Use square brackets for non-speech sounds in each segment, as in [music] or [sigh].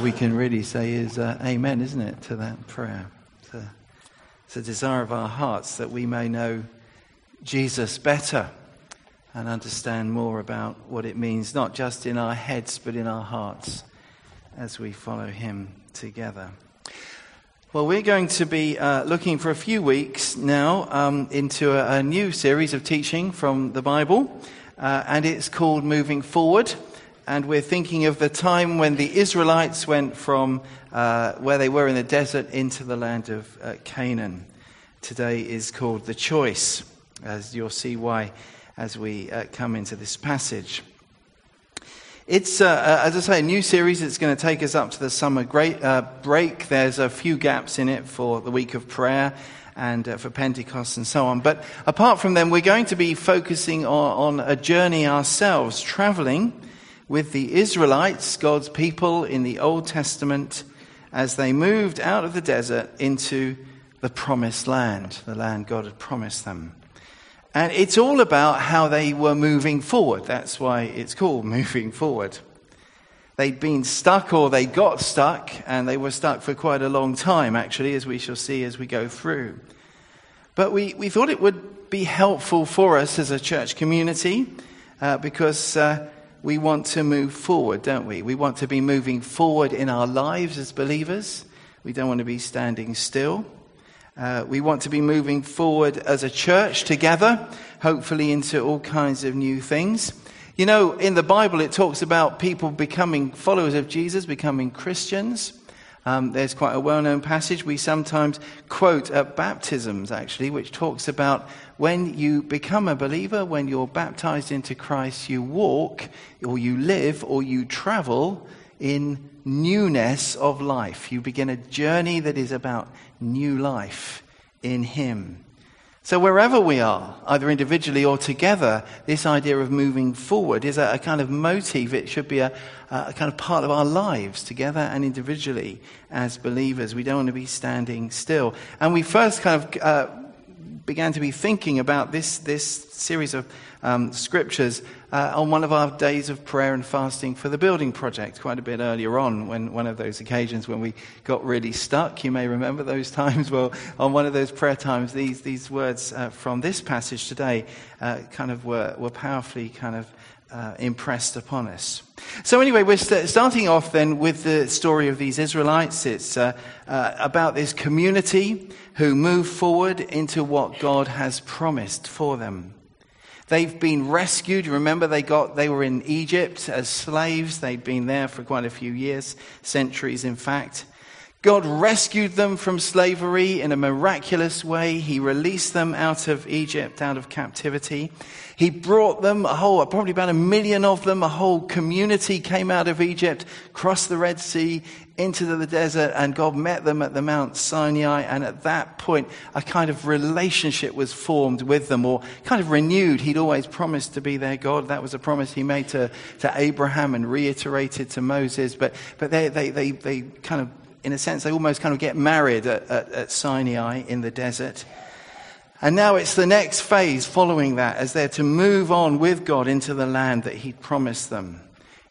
we can really say is uh, amen, isn't it, to that prayer? It's a, it's a desire of our hearts that we may know Jesus better and understand more about what it means, not just in our heads, but in our hearts as we follow him together. Well, we're going to be uh, looking for a few weeks now um, into a, a, new series of teaching from the Bible, uh, and it's called Moving Forward. And we're thinking of the time when the Israelites went from uh, where they were in the desert into the land of uh, Canaan. Today is called The Choice, as you'll see why as we uh, come into this passage. It's, uh, uh, as I say, a new series. It's going to take us up to the summer great, uh, break. There's a few gaps in it for the week of prayer and uh, for Pentecost and so on. But apart from them, we're going to be focusing on, on a journey ourselves, traveling with the Israelites, God's people in the Old Testament, as they moved out of the desert into the promised land, the land God had promised them. And it's all about how they were moving forward. That's why it's called [laughs] moving forward. They'd been stuck or they got stuck, and they were stuck for quite a long time, actually, as we shall see as we go through. But we, we thought it would be helpful for us as a church community uh, because uh, we want to move forward, don't we? We want to be moving forward in our lives as believers. We don't want to be standing still. Uh, we want to be moving forward as a church together, hopefully into all kinds of new things. You know, in the Bible, it talks about people becoming followers of Jesus, becoming Christians. Um, there's quite a well known passage we sometimes quote at baptisms, actually, which talks about when you become a believer, when you're baptized into Christ, you walk, or you live, or you travel in newness of life. You begin a journey that is about new life in Him. So, wherever we are, either individually or together, this idea of moving forward is a, a kind of motive. It should be a, a, kind of part of our lives, together and individually, as believers. We don't want to be standing still. And we first kind of uh, began to be thinking about this, this series of um, scriptures uh, on one of our days of prayer and fasting for the building project, quite a bit earlier on, when one of those occasions when we got really stuck. You may remember those [laughs] times. Well, on one of those prayer times, these, these words uh, from this passage today uh, kind of were, were powerfully kind of uh, impressed upon us. So, anyway, we're st- starting off then with the story of these Israelites. It's uh, uh, about this community who move forward into what God has promised for them. They've been rescued. Remember, they, got, they were in Egypt as slaves. They'd been there for quite a few years, centuries, in fact. God rescued them from slavery in a miraculous way. He released them out of Egypt, out of captivity. He brought them, a whole, probably about a million of them, a whole community came out of Egypt, crossed the Red Sea into the desert, and God met them at the Mount Sinai. And at that point, a kind of relationship was formed with them, or kind of renewed. He'd always promised to be their God. That was a promise he made to, to Abraham and reiterated to Moses. But, but they, they, they, they kind of in a sense, they almost kind of get married at, at, at Sinai in the desert. And now it's the next phase following that as they're to move on with God into the land that He'd promised them.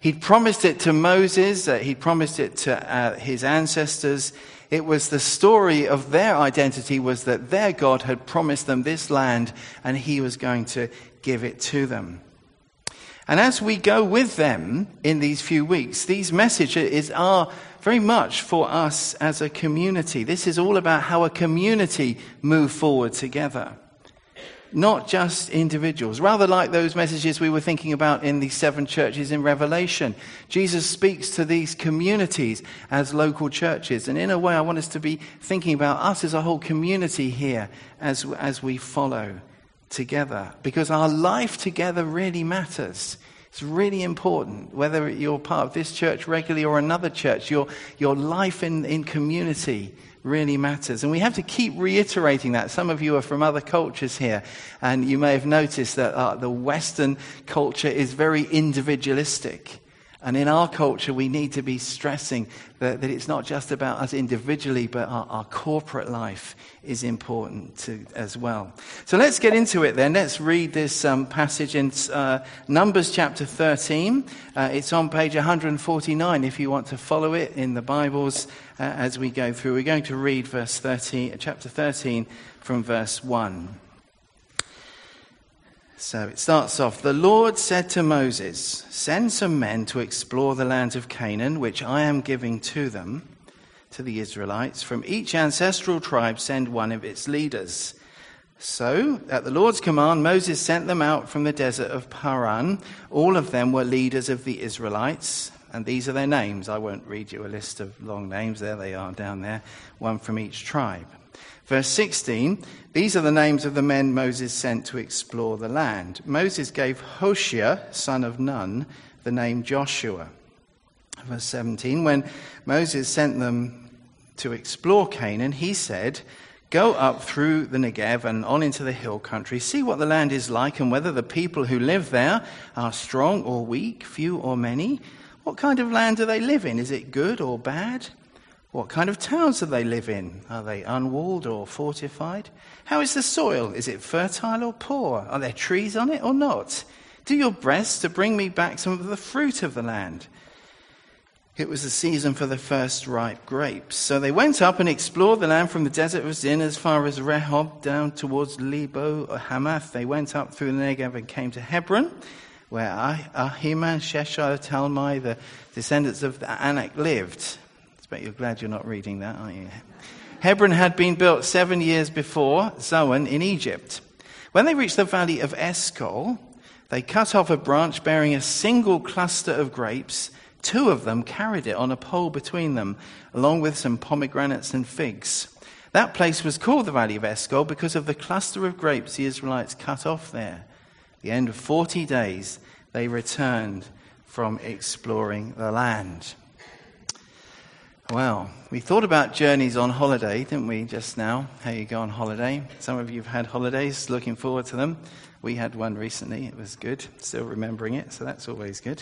He'd promised it to Moses, uh, He'd promised it to uh, his ancestors. It was the story of their identity was that their God had promised them this land and He was going to give it to them. And as we go with them in these few weeks, these messages are very much for us as a community. This is all about how a community move forward together, not just individuals. Rather like those messages we were thinking about in the seven churches in Revelation. Jesus speaks to these communities as local churches. And in a way, I want us to be thinking about us as a whole community here as, as we follow together. Because our life together really matters. It's really important, whether you're part of this church regularly or another church, your, your life in, in community really matters. And we have to keep reiterating that. Some of you are from other cultures here, and you may have noticed that uh, the Western culture is very individualistic. And in our culture, we need to be stressing that, that it's not just about us individually, but our, our corporate life is important to, as well. So let's get into it then. Let's read this um, passage in uh, Numbers chapter 13. Uh, it's on page 149 if you want to follow it in the Bibles uh, as we go through. We're going to read verse 13, chapter 13 from verse 1. So it starts off The Lord said to Moses, Send some men to explore the land of Canaan, which I am giving to them, to the Israelites. From each ancestral tribe, send one of its leaders. So, at the Lord's command, Moses sent them out from the desert of Paran. All of them were leaders of the Israelites, and these are their names. I won't read you a list of long names. There they are down there, one from each tribe. Verse 16 These are the names of the men Moses sent to explore the land. Moses gave Hoshea, son of Nun, the name Joshua. Verse 17 When Moses sent them to explore Canaan, he said, Go up through the Negev and on into the hill country. See what the land is like and whether the people who live there are strong or weak, few or many. What kind of land do they live in? Is it good or bad? What kind of towns do they live in? Are they unwalled or fortified? How is the soil? Is it fertile or poor? Are there trees on it or not? Do your best to bring me back some of the fruit of the land. It was the season for the first ripe grapes. So they went up and explored the land from the desert of Zin as far as Rehob down towards Lebo or Hamath. They went up through the Negev and came to Hebron, where ah- Ahiman, Sheshai, Talmai, the descendants of the Anak lived bet you're glad you're not reading that, aren't you? Hebron had been built seven years before Zoan in Egypt. When they reached the valley of Eshcol, they cut off a branch bearing a single cluster of grapes. Two of them carried it on a pole between them, along with some pomegranates and figs. That place was called the Valley of Eshcol because of the cluster of grapes the Israelites cut off there. At the end of 40 days, they returned from exploring the land. Well, we thought about journeys on holiday, didn't we, just now? How you go on holiday. Some of you have had holidays, looking forward to them. We had one recently, it was good. Still remembering it, so that's always good.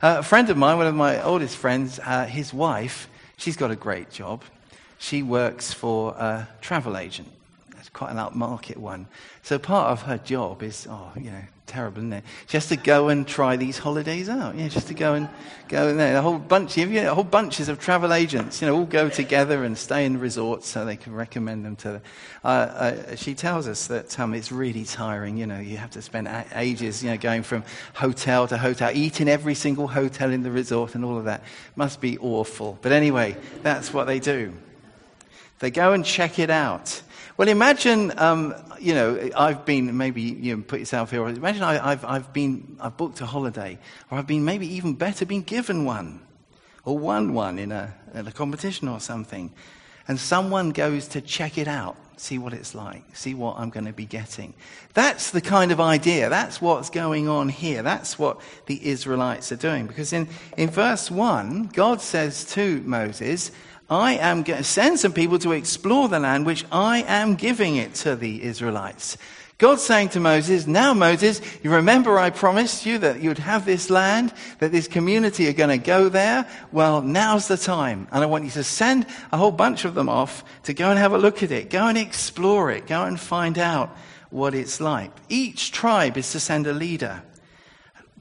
Uh, a friend of mine, one of my oldest friends, uh, his wife, she's got a great job. She works for a travel agent. It's quite an upmarket one. So part of her job is, oh, you know, terrible, isn't it? She has to go and try these holidays out. Yeah, just to go and go in there. A whole bunch, you know, whole bunches of travel agents, you know, all go together and stay in resorts so they can recommend them to. The, uh, uh, she tells us that um, it's really tiring. You know, you have to spend ages, you know, going from hotel to hotel, eating every single hotel in the resort and all of that. Must be awful. But anyway, that's what they do. They go and check it out. Well, imagine, um, you know, I've been, maybe you know, put yourself here, imagine I, have I've been, I've booked a holiday, or I've been maybe even better, been given one, or won one in a, in a competition or something, and someone goes to check it out, see what it's like, see what I'm going to be getting. That's the kind of idea, that's what's going on here, that's what the Israelites are doing, because in, in verse 1, God says to Moses, I am going to send some people to explore the land which I am giving it to the Israelites. God's saying to Moses, now Moses, you remember I promised you that you'd have this land, that this community are going to go there? Well, now's the time. And I want you to send a whole bunch of them off to go and have a look at it. Go and explore it. Go and find out what it's like. Each tribe is to send a leader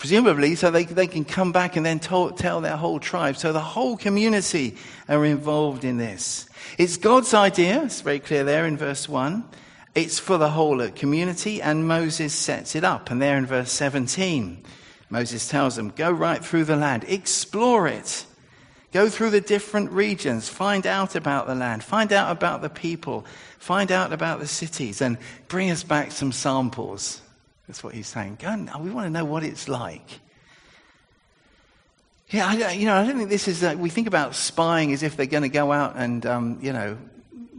presumably so they, they can come back and then tell, tell their whole tribe. So the whole community are involved in this. It's God's idea, it's very clear there in verse 1. It's for the whole community, and Moses sets it up. And there in verse 17, Moses tells them, Go right through the land, explore it. Go through the different regions, find out about the land, find out about the people, find out about the cities, and bring us back some samples that's what he's saying. Go and, we want to know what it's like. Yeah, I, you know, I don't think this is. Uh, we think about spying as if they're going to go out and, um, you know,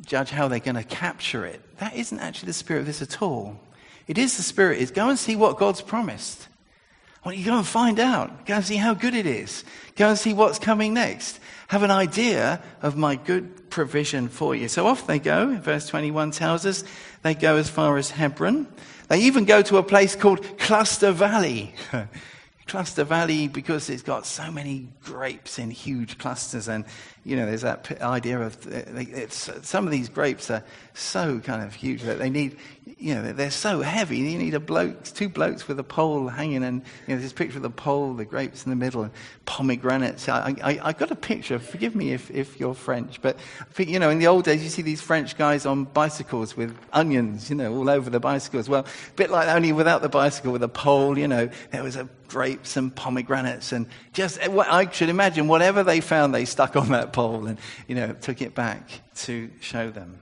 judge how they're going to capture it. That isn't actually the spirit of this at all. It is the spirit is go and see what God's promised. Don't you go and find out? Go and see how good it is. Go and see what's coming next. Have an idea of my good provision for you. So off they go. Verse 21 tells us they go as far as Hebron. They even go to a place called Cluster Valley. [laughs] Cluster Valley because it's got so many grapes in huge clusters, and you know, there's that idea of uh, it's, some of these grapes are so kind of huge that they need, you know, they're so heavy. You need a bloke, two blokes with a pole hanging, and you know, this picture of the pole, the grapes in the middle, and pomegranates. I, I, I got a picture. Forgive me if, if you're French, but you know, in the old days, you see these French guys on bicycles with onions, you know, all over the bicycles. Well, a bit like only without the bicycle, with a pole. You know, there was a grapes and pomegranates, and just eh, I should imagine whatever they found, they stuck on that pole and, you know, took it back to show them.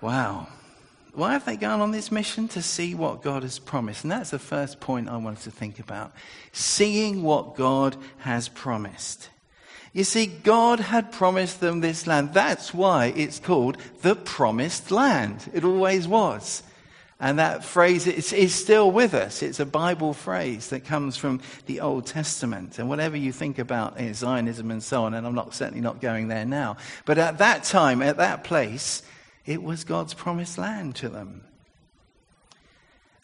Wow. Why have they gone on this mission? To see what God has promised. And that's the first point I wanted to think about. Seeing what God has promised. You see, God had promised them this land. That's why it's called the promised land. It always was. And that phrase is, is, still with us. It's a Bible phrase that comes from the Old Testament. And whatever you think about Zionism and so on, and I'm not, certainly not going there now, but at that time, at that place, it was God's promised land to them.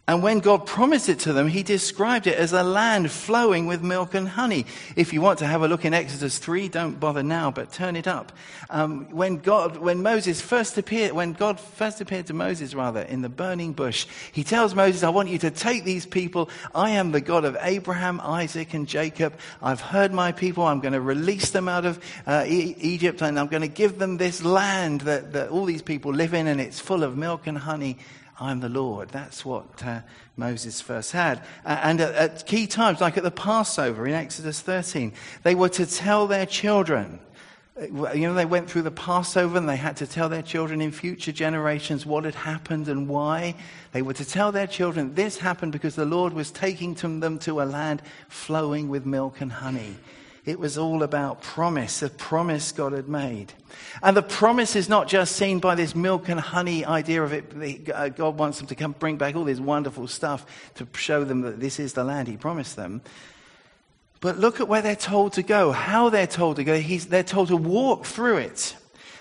And when God promised it to them, he described it as a land flowing with milk and honey. If you want to have a look in Exodus 3, don't bother now, but turn it up. Um, when God, when Moses first appeared, when God first appeared to Moses, rather, in the burning bush, he tells Moses, I want you to take these people. I am the God of Abraham, Isaac, and Jacob. I've heard my people. I'm going to release them out of uh, e- Egypt, and I'm going to give them this land that, that all these people live in, and it's full of milk and honey. I'm the Lord. That's what uh, Moses first had. Uh, and at, at, key times, like at the Passover in Exodus 13, they were to tell their children. Uh, you know, they went through the Passover and they had to tell their children in future generations what had happened and why. They were to tell their children this happened because the Lord was taking them to a land flowing with milk and honey. It was all about promise, a promise God had made. And the promise is not just seen by this milk and honey idea of it. Uh, God wants them to come bring back all this wonderful stuff to show them that this is the land He promised them. But look at where they're told to go, how they're told to go. He's, they're told to walk through it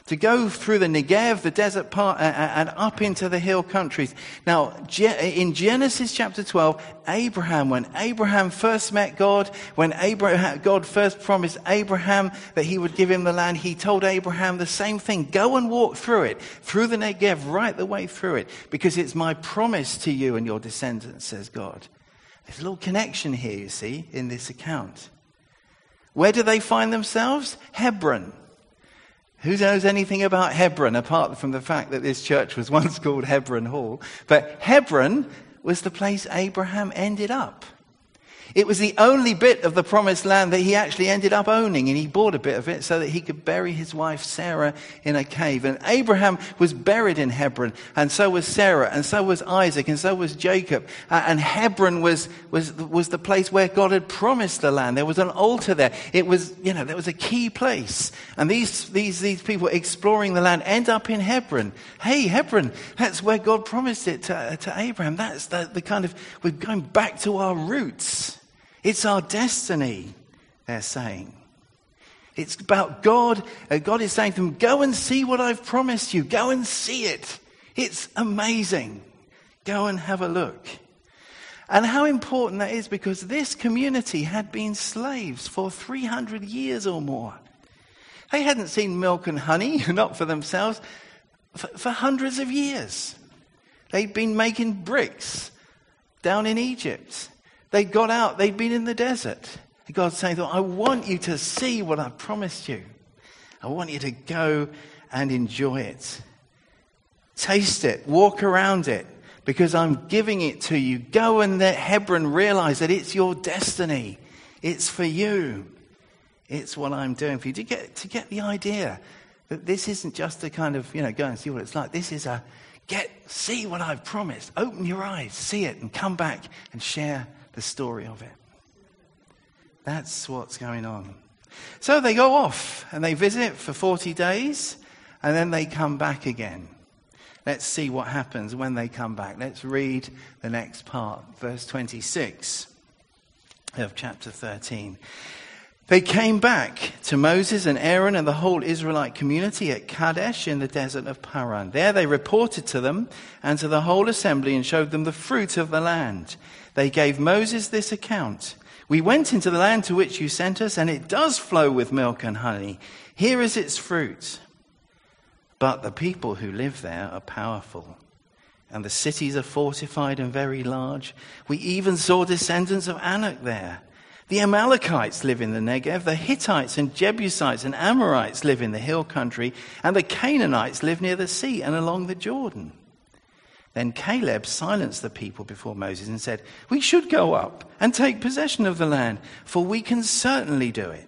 to go through the Negev, the desert part, and up into the hill countries. Now, in Genesis chapter 12, Abraham, when Abraham first met God, when Abraham, God first promised Abraham that he would give him the land, he told Abraham the same thing. Go and walk through it, through the Negev, right the way through it, because it's my promise to you and your descendants, says God. There's a little connection here, you see, in this account. Where do they find themselves? Hebron. Who knows anything about Hebron apart from the fact that this church was [laughs] once called Hebron Hall? But Hebron was the place Abraham ended up. It was the only bit of the promised land that he actually ended up owning, and he bought a bit of it so that he could bury his wife Sarah in a cave. And Abraham was buried in Hebron, and so was Sarah, and so was Isaac, and so was Jacob. Uh, and Hebron was, was, was the place where God had promised the land. There was an altar there. It was, you know, there was a key place. And these, these, these people exploring the land end up in Hebron. Hey, Hebron, that's where God promised it to, to Abraham. That's the, the kind of, we're going back to our roots. It's our destiny, they're saying. It's about God. Uh, God is saying to them, Go and see what I've promised you. Go and see it. It's amazing. Go and have a look. And how important that is because this community had been slaves for 300 years or more. They hadn't seen milk and honey, [laughs] not for themselves, for, for hundreds of years. They'd been making bricks down in Egypt. They got out, they'd been in the desert. God's saying, I want you to see what I promised you. I want you to go and enjoy it. Taste it, walk around it, because I'm giving it to you. Go and let Hebron realize that it's your destiny. It's for you. It's what I'm doing for you. To get, to get the idea that this isn't just a kind of, you know, go and see what it's like. This is a get, see what I've promised. Open your eyes, see it, and come back and share the story of it. That's what's going on. So they go off and they visit for 40 days and then they come back again. Let's see what happens when they come back. Let's read the next part, verse 26 of chapter 13. They came back to Moses and Aaron and the whole Israelite community at Kadesh in the desert of Paran. There they reported to them and to the whole assembly and showed them the fruit of the land. They gave Moses this account We went into the land to which you sent us, and it does flow with milk and honey. Here is its fruit. But the people who live there are powerful, and the cities are fortified and very large. We even saw descendants of Anak there. The Amalekites live in the Negev, the Hittites and Jebusites and Amorites live in the hill country, and the Canaanites live near the sea and along the Jordan. Then Caleb silenced the people before Moses and said, We should go up and take possession of the land, for we can certainly do it.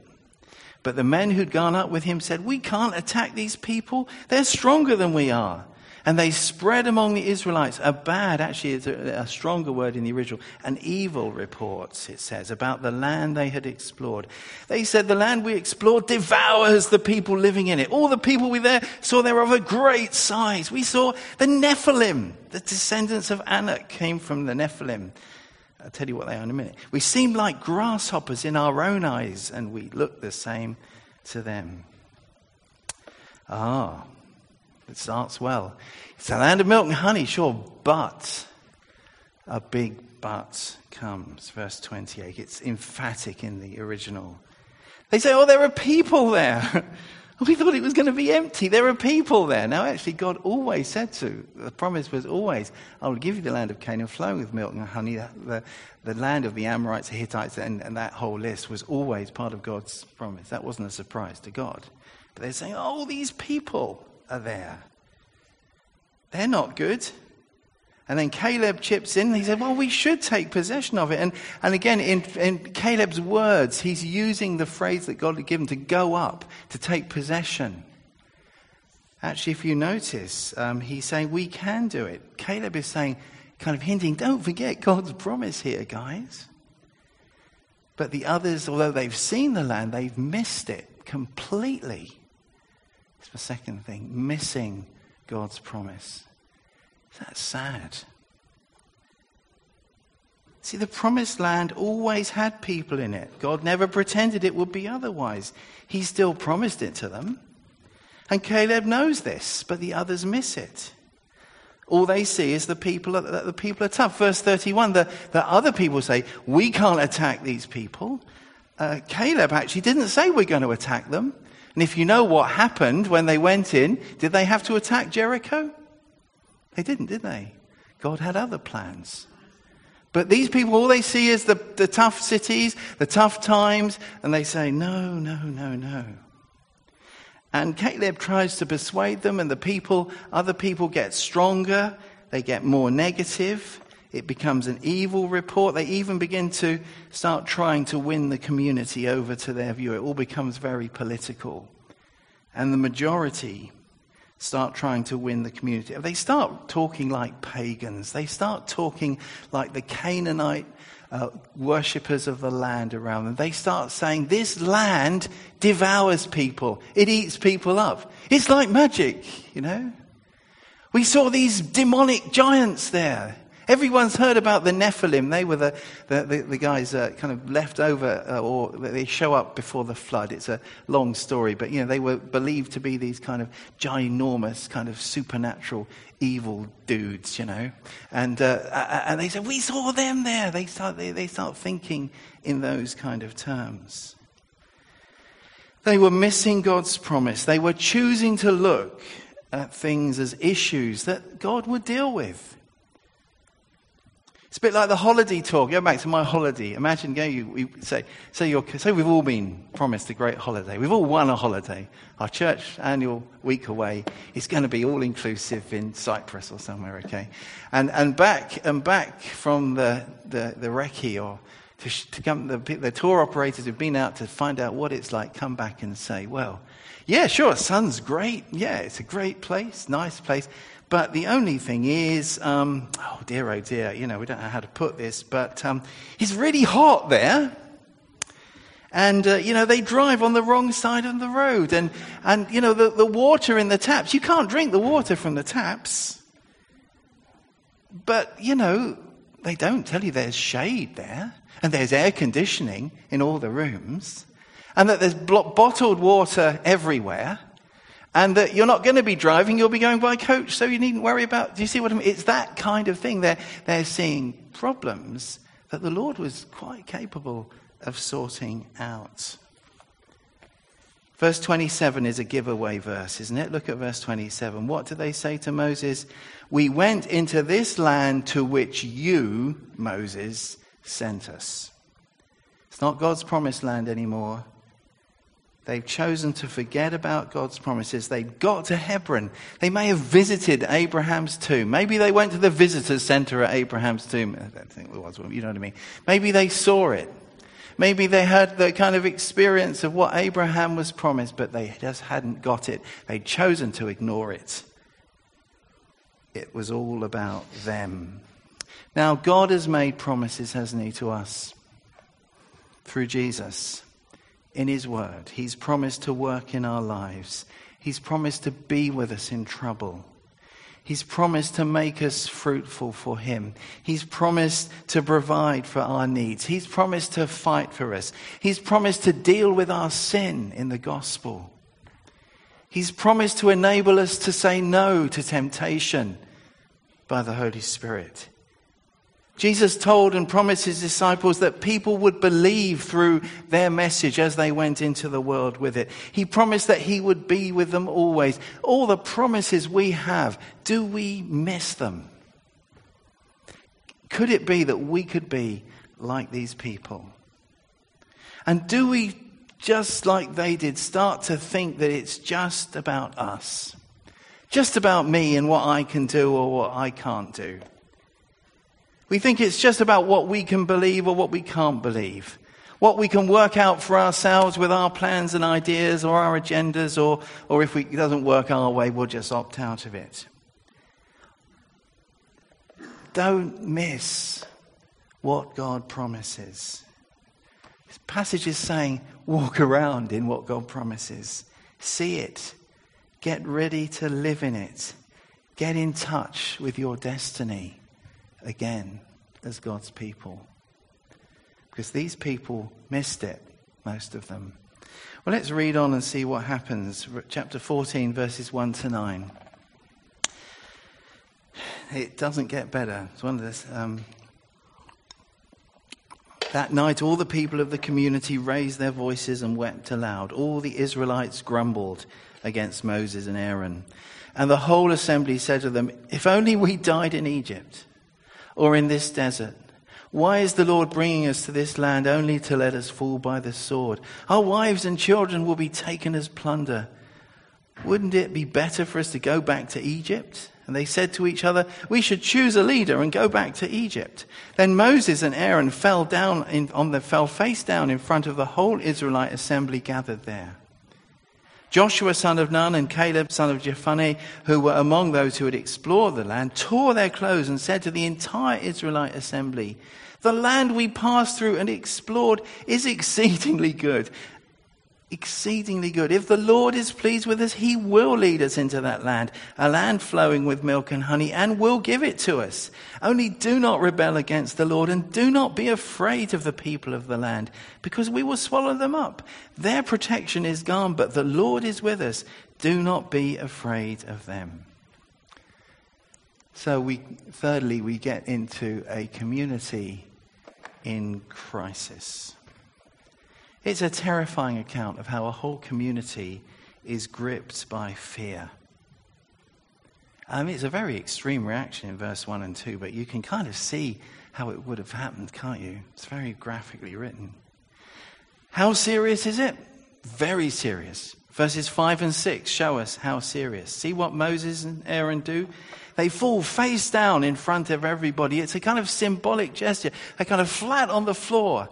But the men who'd gone up with him said, We can't attack these people. They're stronger than we are. And they spread among the Israelites a bad, actually, a, a, stronger word in the original, an evil report, it says, about the land they had explored. They said, The land we explored devours the people living in it. All the people we there saw they were of a great size. We saw the Nephilim, the descendants of Anak came from the Nephilim. I'll tell you what they are in a minute. We seemed like grasshoppers in our own eyes, and we looked the same to them. Ah, it starts well. It's a land of milk and honey, sure, but a big but comes. Verse 28. It's emphatic in the original. They say, oh, there are people there. [laughs] we thought it was going to be empty. There are people there. Now, actually, God always said to. The promise was always, I will give you the land of Canaan flowing with milk and honey. The, the, land of the Amorites, the Hittites, and, and that whole list was always part of God's promise. That wasn't a surprise to God. But they're saying, oh, these people are there. They're not good. And then Caleb chips in. he said, Well, we should take possession of it. And, and again, in, in Caleb's words, he's using the phrase that God had given to go up, to take possession. Actually, if you notice, um, he's saying we can do it. Caleb is saying, kind of hinting, don't forget God's promise here, guys. But the others, although they've seen the land, they've missed it completely. It's the second thing missing God's promise. That's sad. See, the promised land always had people in it. God never pretended it would be otherwise. He still promised it to them. And Caleb knows this, but the others miss it. All they see is the people are, the people are tough. Verse 31, the, the other people say, We can't attack these people. Uh, Caleb actually didn't say we're going to attack them. And if you know what happened when they went in, did they have to attack Jericho? They didn't, did they? God had other plans. But these people, all they see is the, the tough cities, the tough times, and they say, no, no, no, no. And Caleb tries to persuade them, and the people, other people get stronger, they get more negative. It becomes an evil report. They even begin to start trying to win the community over to their view. It all becomes very political. And the majority start trying to win the community. They start talking like pagans. They start talking like the Canaanite uh, worshippers of the land around them. They start saying, This land devours people, it eats people up. It's like magic, you know? We saw these demonic giants there. Everyone's heard about the Nephilim. They were the, the, the, the guys uh, kind of left over, uh, or they show up before the flood. It's a long story, but you know, they were believed to be these kind of ginormous, kind of supernatural evil dudes, you know. And, uh, and they said, We saw them there. They start, they, they start thinking in those kind of terms. They were missing God's promise. They were choosing to look at things as issues that God would deal with. It's a bit like the holiday talk. Go back to my holiday. Imagine you, we say, say, you're, say we've all been promised a great holiday. We've all won a holiday. Our church annual week away is going to be all inclusive in Cyprus or somewhere, okay? And, and back, and back from the, the, the recce or to, to come, the, the tour operators who've been out to find out what it's like come back and say, well, yeah, sure, sun's great. Yeah, it's a great place, nice place. But the only thing is, um, oh dear, oh dear, you know, we don't know how to put this, but um, it's really hot there. And, uh, you know, they drive on the wrong side of the road. And, and you know, the, the water in the taps, you can't drink the water from the taps. But, you know, they don't tell you there's shade there and there's air conditioning in all the rooms and that there's bottled water everywhere and that you're not going to be driving, you'll be going by coach, so you needn't worry about. Do you see what I mean? It's that kind of thing. They're, they're seeing problems that the Lord was quite capable of sorting out. Verse 27 is a giveaway verse, isn't it? Look at verse 27. What do they say to Moses? We went into this land to which you, Moses, sent us. It's not God's promised land anymore. They've chosen to forget about God's promises. They got to Hebron. They may have visited Abraham's tomb. Maybe they went to the visitor's center at Abraham's tomb. I don't think there was you know what I mean. Maybe they saw it. Maybe they had the kind of experience of what Abraham was promised, but they just hadn't got it. They'd chosen to ignore it. It was all about them. Now, God has made promises, hasn't He, to us through Jesus in His Word. He's promised to work in our lives, He's promised to be with us in trouble. He's promised to make us fruitful for Him. He's promised to provide for our needs. He's promised to fight for us. He's promised to deal with our sin in the gospel. He's promised to enable us to say no to temptation by the Holy Spirit. Jesus told and promised his disciples that people would believe through their message as they went into the world with it. He promised that he would be with them always. All the promises we have, do we miss them? Could it be that we could be like these people? And do we, just like they did, start to think that it's just about us? Just about me and what I can do or what I can't do? We think it's just about what we can believe or what we can't believe. What we can work out for ourselves with our plans and ideas or our agendas, or, or if it doesn't work our way, we'll just opt out of it. Don't miss what God promises. This passage is saying, walk around in what God promises. See it. Get ready to live in it. Get in touch with your destiny again as God's people. Because these people missed it, most of them. Well, let's read on and see what happens. Chapter 14, verses 1 to 9. It doesn't get better. It's one of this. Um, that night, all the people of the community raised their voices and wept aloud. All the Israelites grumbled against Moses and Aaron. And the whole assembly said to them, If only we died in Egypt or in this desert? Why is the Lord bringing us to this land only to let us fall by the sword? Our wives and children will be taken as plunder. Wouldn't it be better for us to go back to Egypt? And they said to each other, We should choose a leader and go back to Egypt. Then Moses and Aaron fell down in, on the, fell face down in front of the whole Israelite assembly gathered there. Joshua son of Nun and Caleb son of Jephunneh, who were among those who had explored the land, tore their clothes and said to the entire Israelite assembly, The land we passed through and explored is exceedingly good, exceedingly good. If the Lord is pleased with us, he will lead us into that land, a land flowing with milk and honey, and will give it to us. Only do not rebel against the Lord, and do not be afraid of the people of the land, because we will swallow them up. Their protection is gone, but the Lord is with us. Do not be afraid of them. So we, thirdly, we get into a community in crisis. It's a terrifying account of how a whole community is gripped by fear. Mean, it's a very extreme reaction in verse 1 and 2, but you can kind of see how it would have happened, can't you? It's very graphically written. How serious is it? Very serious. Verses 5 and 6 show us how serious. See what Moses and Aaron do? They fall face down in front of everybody. It's a kind of symbolic gesture. They're kind of flat on the floor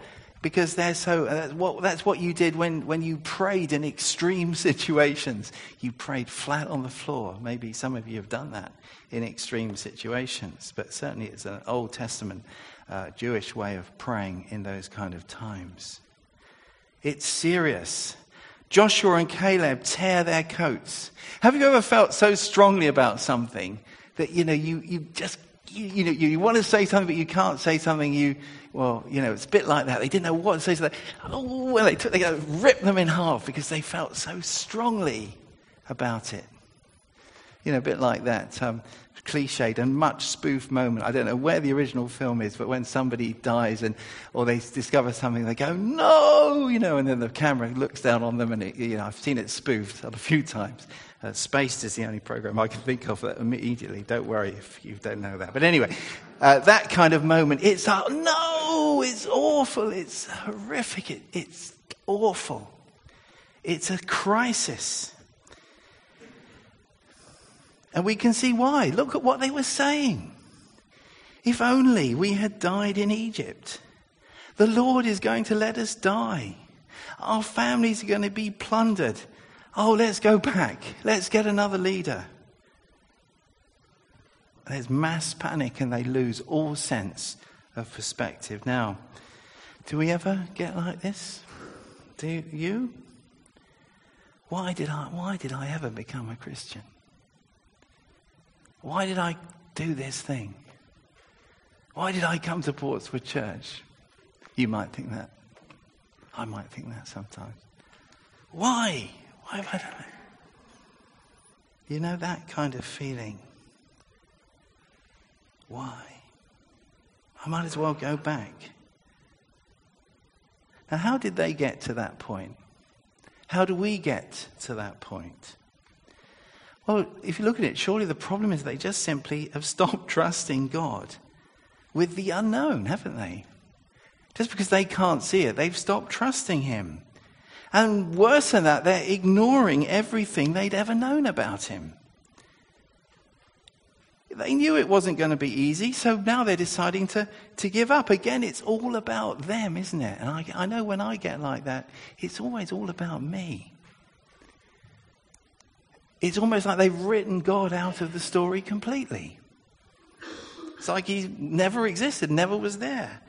because they're so uh, that's what, that's what you did when, when you prayed in extreme [laughs] situations. You prayed flat on the floor. Maybe some of you have done that in extreme situations but certainly it's an old testament uh, jewish way of praying in those kind of times. It's serious. Joshua and caleb tear their coats. Have you ever felt so strongly about something that you know you, you just you, you know you, you want to say something but you can't say something you well, you know, it's a bit like that. They didn't know what to say, so they, oh, they, took, they ripped them in half because they felt so strongly about it. You know, a bit like that um, cliched and much spoofed moment. I don't know where the original film is, but when somebody dies and or they discover something, they go, "No!" You know, and then the camera looks down on them, and it, you know, I've seen it spoofed a few times. Uh, Spaced is the only program I can think of that immediately. Don't worry if you don't know that. But anyway, uh, that kind of moment, it's uh, no, it's awful, it's horrific, it, it's awful. It's a crisis. And we can see why. Look at what they were saying. If only we had died in Egypt. The Lord is going to let us die. Our families are going to be plundered. Oh, let's go back. Let's get another leader. There's mass panic and they lose all sense of perspective. Now, do we ever get like this? Do you? Why did I, why did I ever become a Christian? Why did I do this thing? Why did I come to Portswood Church? You might think that. I might think that sometimes. Why? Why have I done it? You know that kind of feeling. Why? I might as well go back. Now, how did they get to that point? How do we get to that point? Well, if you look at it, surely the problem is they just simply have [laughs] stopped trusting God with the unknown, haven't they? Just because they can't see it, they've stopped trusting Him. And worse than that, they're ignoring everything they'd ever known about Him. They knew it wasn't going to be easy, so now they're deciding to, to give up. Again, it's all about them, isn't it? And I, I know when I get like that, it's always all about me. It's almost like they've written God out of the story completely. It's like he never existed, never was there.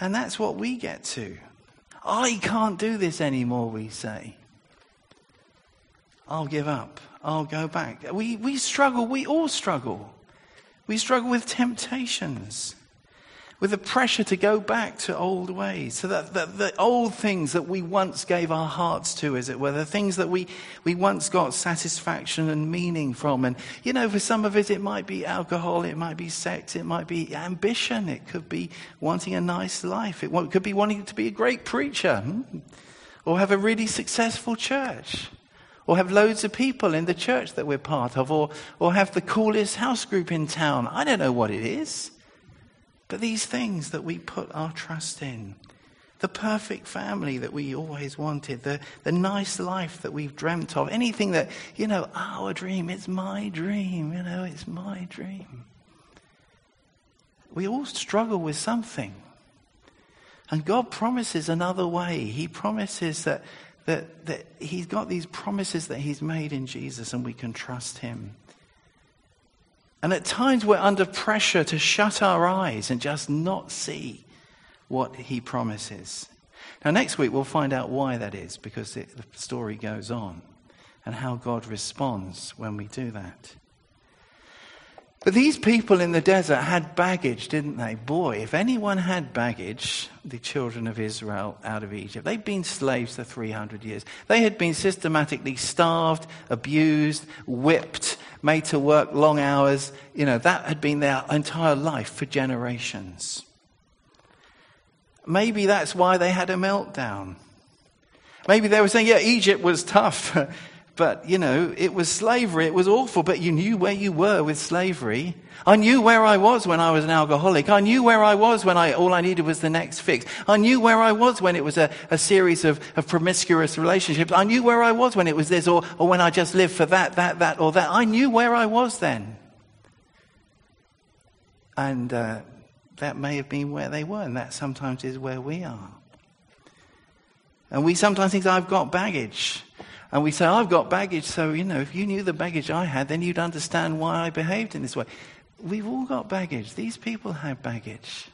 And that's what we get to. I can't do this anymore, we say. I'll give up. I'll go back. We, we struggle. We all struggle. We struggle with temptations, with the pressure to go back to old ways. So that, that the old things that we once gave our hearts to, as it were, the things that we, we once got satisfaction and meaning from. And, you know, for some of us, it might be alcohol, it might be sex, it might be ambition, it could be wanting a nice life, it could be wanting to be a great preacher, hmm? or have a really successful church or have loads of people in the church that we're part of, or, or have the coolest house group in town. I don't know what it is. But these things that we put our trust in, the perfect family that we always wanted, the, the nice life that we've dreamt of, anything that, you know, our dream, it's my dream, you know, it's my dream. We all struggle with something. And God promises another way. He promises that that, that he's got these promises that he's made in Jesus and we can trust him. And at times we're under pressure to shut our eyes and just not see what he promises. Now, next week we'll find out why that is because it, the story goes on and how God responds when we do that. But these people in the desert had baggage, didn't they? Boy, if anyone had baggage, the children of Israel out of Egypt, they'd been slaves for 300 years. They had been systematically starved, abused, whipped, made to work long hours. You know, that had been their entire life for generations. Maybe that's why they had a meltdown. Maybe they were saying, yeah, Egypt was tough. [laughs] But, you know, it was slavery. It was awful, but you knew where you were with slavery. I knew where I was when I was an alcoholic. I knew where I was when I, all I needed was the next fix. I knew where I was when it was a, a series of, of promiscuous relationships. I knew where I was when it was this or, or when I just lived for that, that, that, or that. I knew where I was then. And uh, that may have been where they were, and that sometimes is where we are. And we sometimes think, I've got baggage. And we say, I've got baggage, so, you know, if you knew the baggage I had, then you'd understand why I behaved in this way. We've all got baggage. These people have baggage.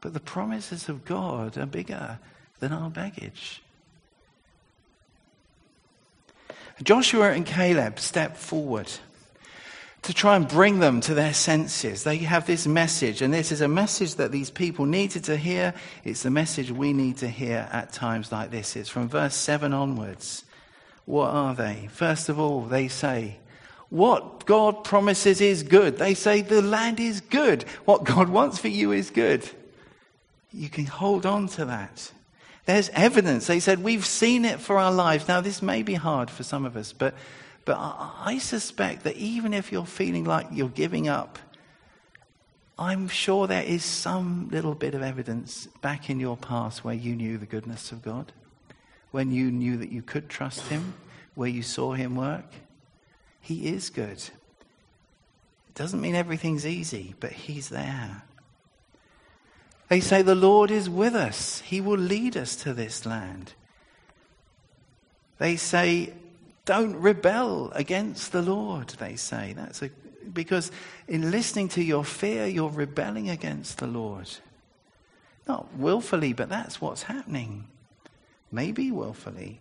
But the promises of God are bigger than our baggage. Joshua and Caleb step forward to try and bring them to their senses. They have this message, and this is a message that these people needed to hear. It's the message we need to hear at times like this. It's from verse 7 onwards. What are they? First of all, they say, What God promises is good. They say the land is good. What God wants for you is good. You can hold on to that. There's evidence. They said, We've seen it for our lives. Now, this may be hard for some of us, but, but I suspect that even if you're feeling like you're giving up, I'm sure there is some little bit of evidence back in your past where you knew the goodness of God, when you knew that you could trust Him, where you saw Him work. He is good. It doesn't mean everything's easy, but He's there. They say, The Lord is with us, He will lead us to this land. They say, Don't rebel against the Lord, they say. That's a, because in listening to your fear, you're rebelling against the Lord. Not willfully, but that's what's happening. Maybe willfully.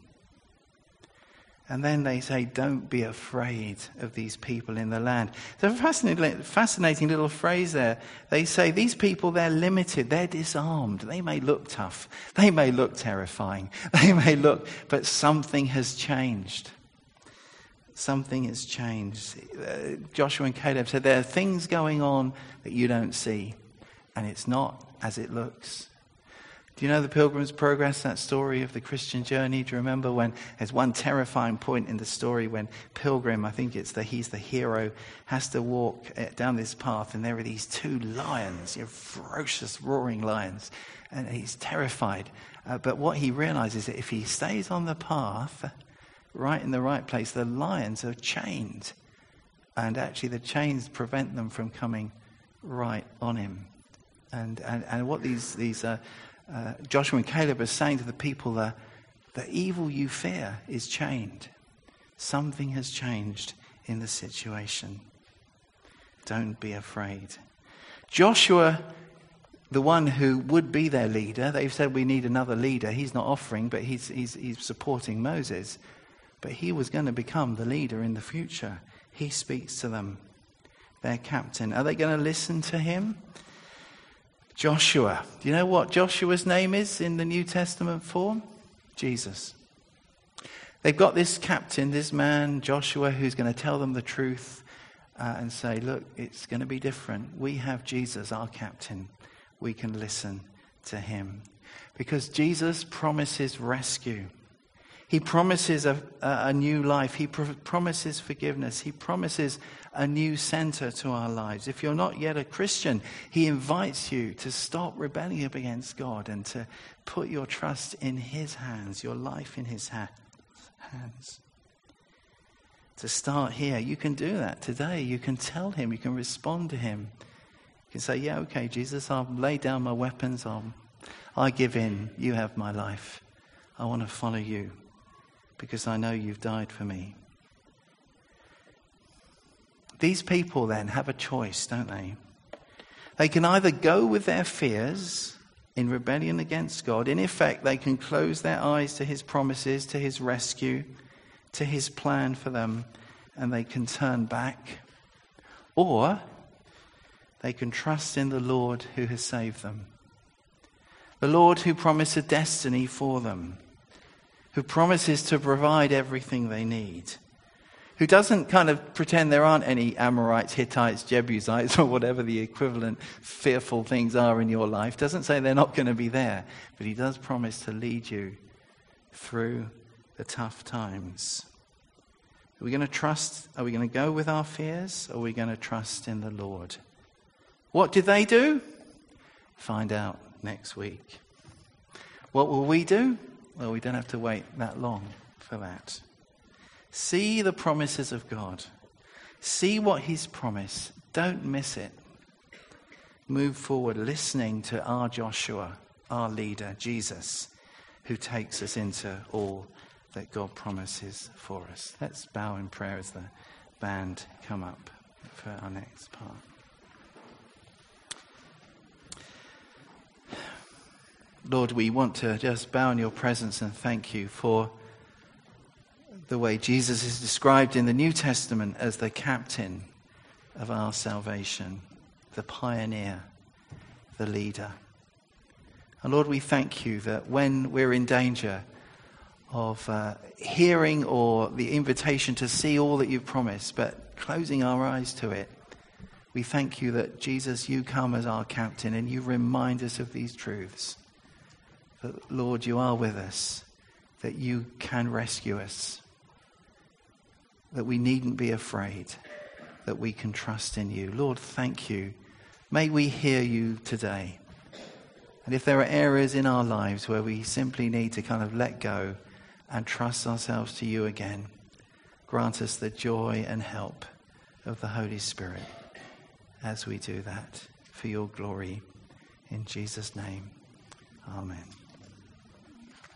And then they say, Don't be afraid of these people in the land. It's a fascinating, fascinating little phrase there. They say, These people, they're limited, they're disarmed. They may look tough, they may look terrifying, [laughs] they may look, but something has changed. Something has changed. Uh, Joshua and Caleb said, There are things going on that you don't see, and it's not as it looks. Do you know the Pilgrim's Progress, that story of the Christian journey? Do you remember when there's one terrifying point in the story when Pilgrim, I think it's the he's the hero, has to walk eh, down this path and there are these two lions, you know, ferocious roaring lions, and he's terrified. Uh, but what he realizes is that if he stays on the path, right in the right place, the lions are chained. And actually the chains prevent them from coming right on him. And, and, and what these, these uh, uh, Joshua and Caleb are saying to the people that the evil you fear is chained. Something has changed in the situation. Don't be afraid. Joshua, the one who would be their leader, they've said we need another leader. He's not offering, but he's, he's, he's supporting Moses. But he was going to become the leader in the future. He speaks to them, their captain. Are they going to listen to him? Joshua. Do you know what Joshua's name is in the New Testament form? Jesus. They've got this captain, this man, Joshua, who's going to tell them the truth uh, and say, look, it's going to be different. We have Jesus, our captain. We can listen to him. Because Jesus promises rescue. He promises a, a, new life. He promises forgiveness. He promises a new center to our lives. If you're not yet a Christian, He invites you to stop rebelling against God and to put your trust in His hands, your life in His hands. To start here, you can do that today. You can tell Him, you can respond to Him. You can say, Yeah, okay, Jesus, I'll lay down my weapons. I'll, I give in. You have my life. I want to follow you because I know you've died for me. These people then have a choice, don't they? They can either go with their fears in rebellion against God. In effect, they can close their eyes to his promises, to his rescue, to his plan for them, and they can turn back. Or they can trust in the Lord who has saved them. The Lord who promised a destiny for them who promises to provide everything they need, who doesn't kind of pretend there aren't any Amorites, Hittites, Jebusites, or whatever the equivalent fearful things are in your life, doesn't say they're not going to be there, but he does promise to lead you through the tough times. Are we going to trust? Are we going to go with our fears? Or are we going to trust in the Lord? What did they do? Find out next week. What will we do? Well, we don't have to wait that long for that. See the promises of God. See what He's promised. Don't miss it. Move forward listening to our Joshua, our leader, Jesus, who takes us into all that God promises for us. Let's bow in prayer as the band come up for our next part. Lord, we want to just bow in your presence and thank you for the way Jesus is described in the New Testament as the captain of our salvation, the pioneer, the leader. And Lord, we thank you that when we're in danger, of uh, hearing or the invitation to see all that you've promised, but closing our eyes to it. We thank you that, Jesus, you come as our captain and you remind us of these truths. That, Lord, you are with us, that you can rescue us, that we needn't be afraid, that we can trust in you. Lord, thank you. May we hear you today. And if there are areas in our lives where we simply need to kind of let go and trust ourselves to you again, grant us the joy and help of the Holy Spirit as we do that for your glory. In Jesus' name, amen.